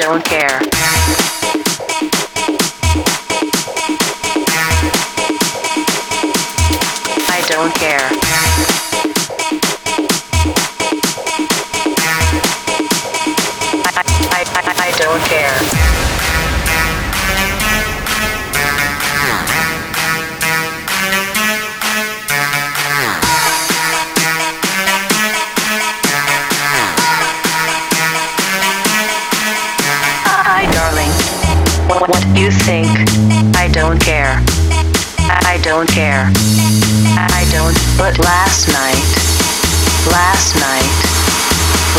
don't care. What, you think? I don't care. I, don't care. I don't. But last night, last night,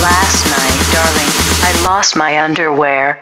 last night, darling, I lost my underwear.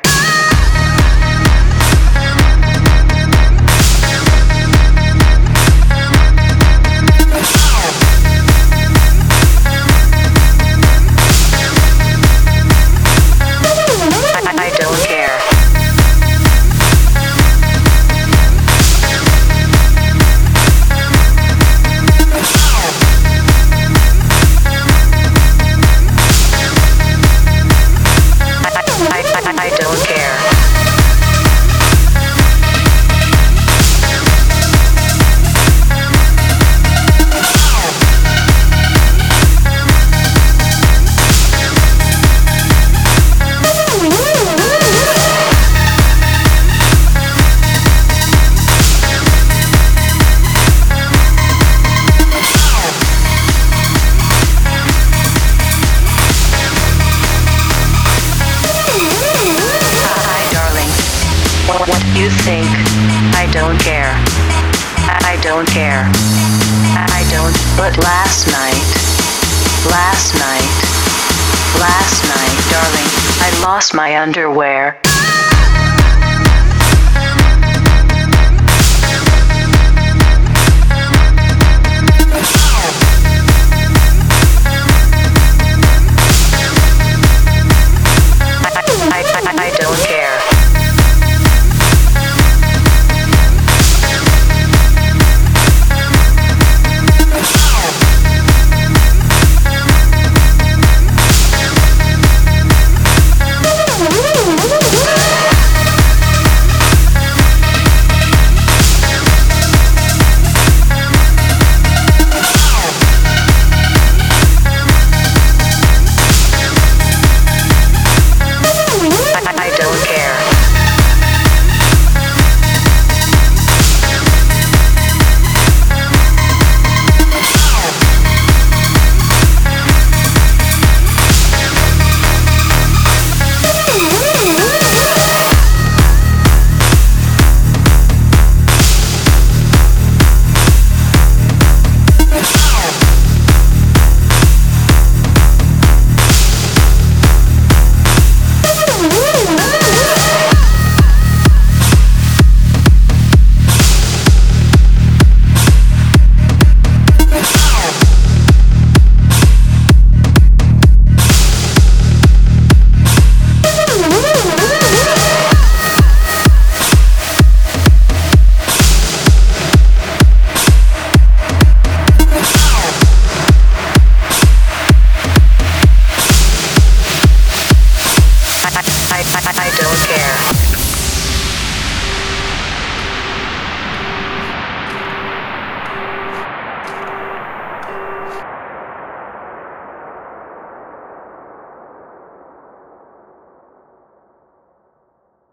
You think? I don't care. I, don't care. I don't. But last night, last night, last night, darling, I lost my underwear.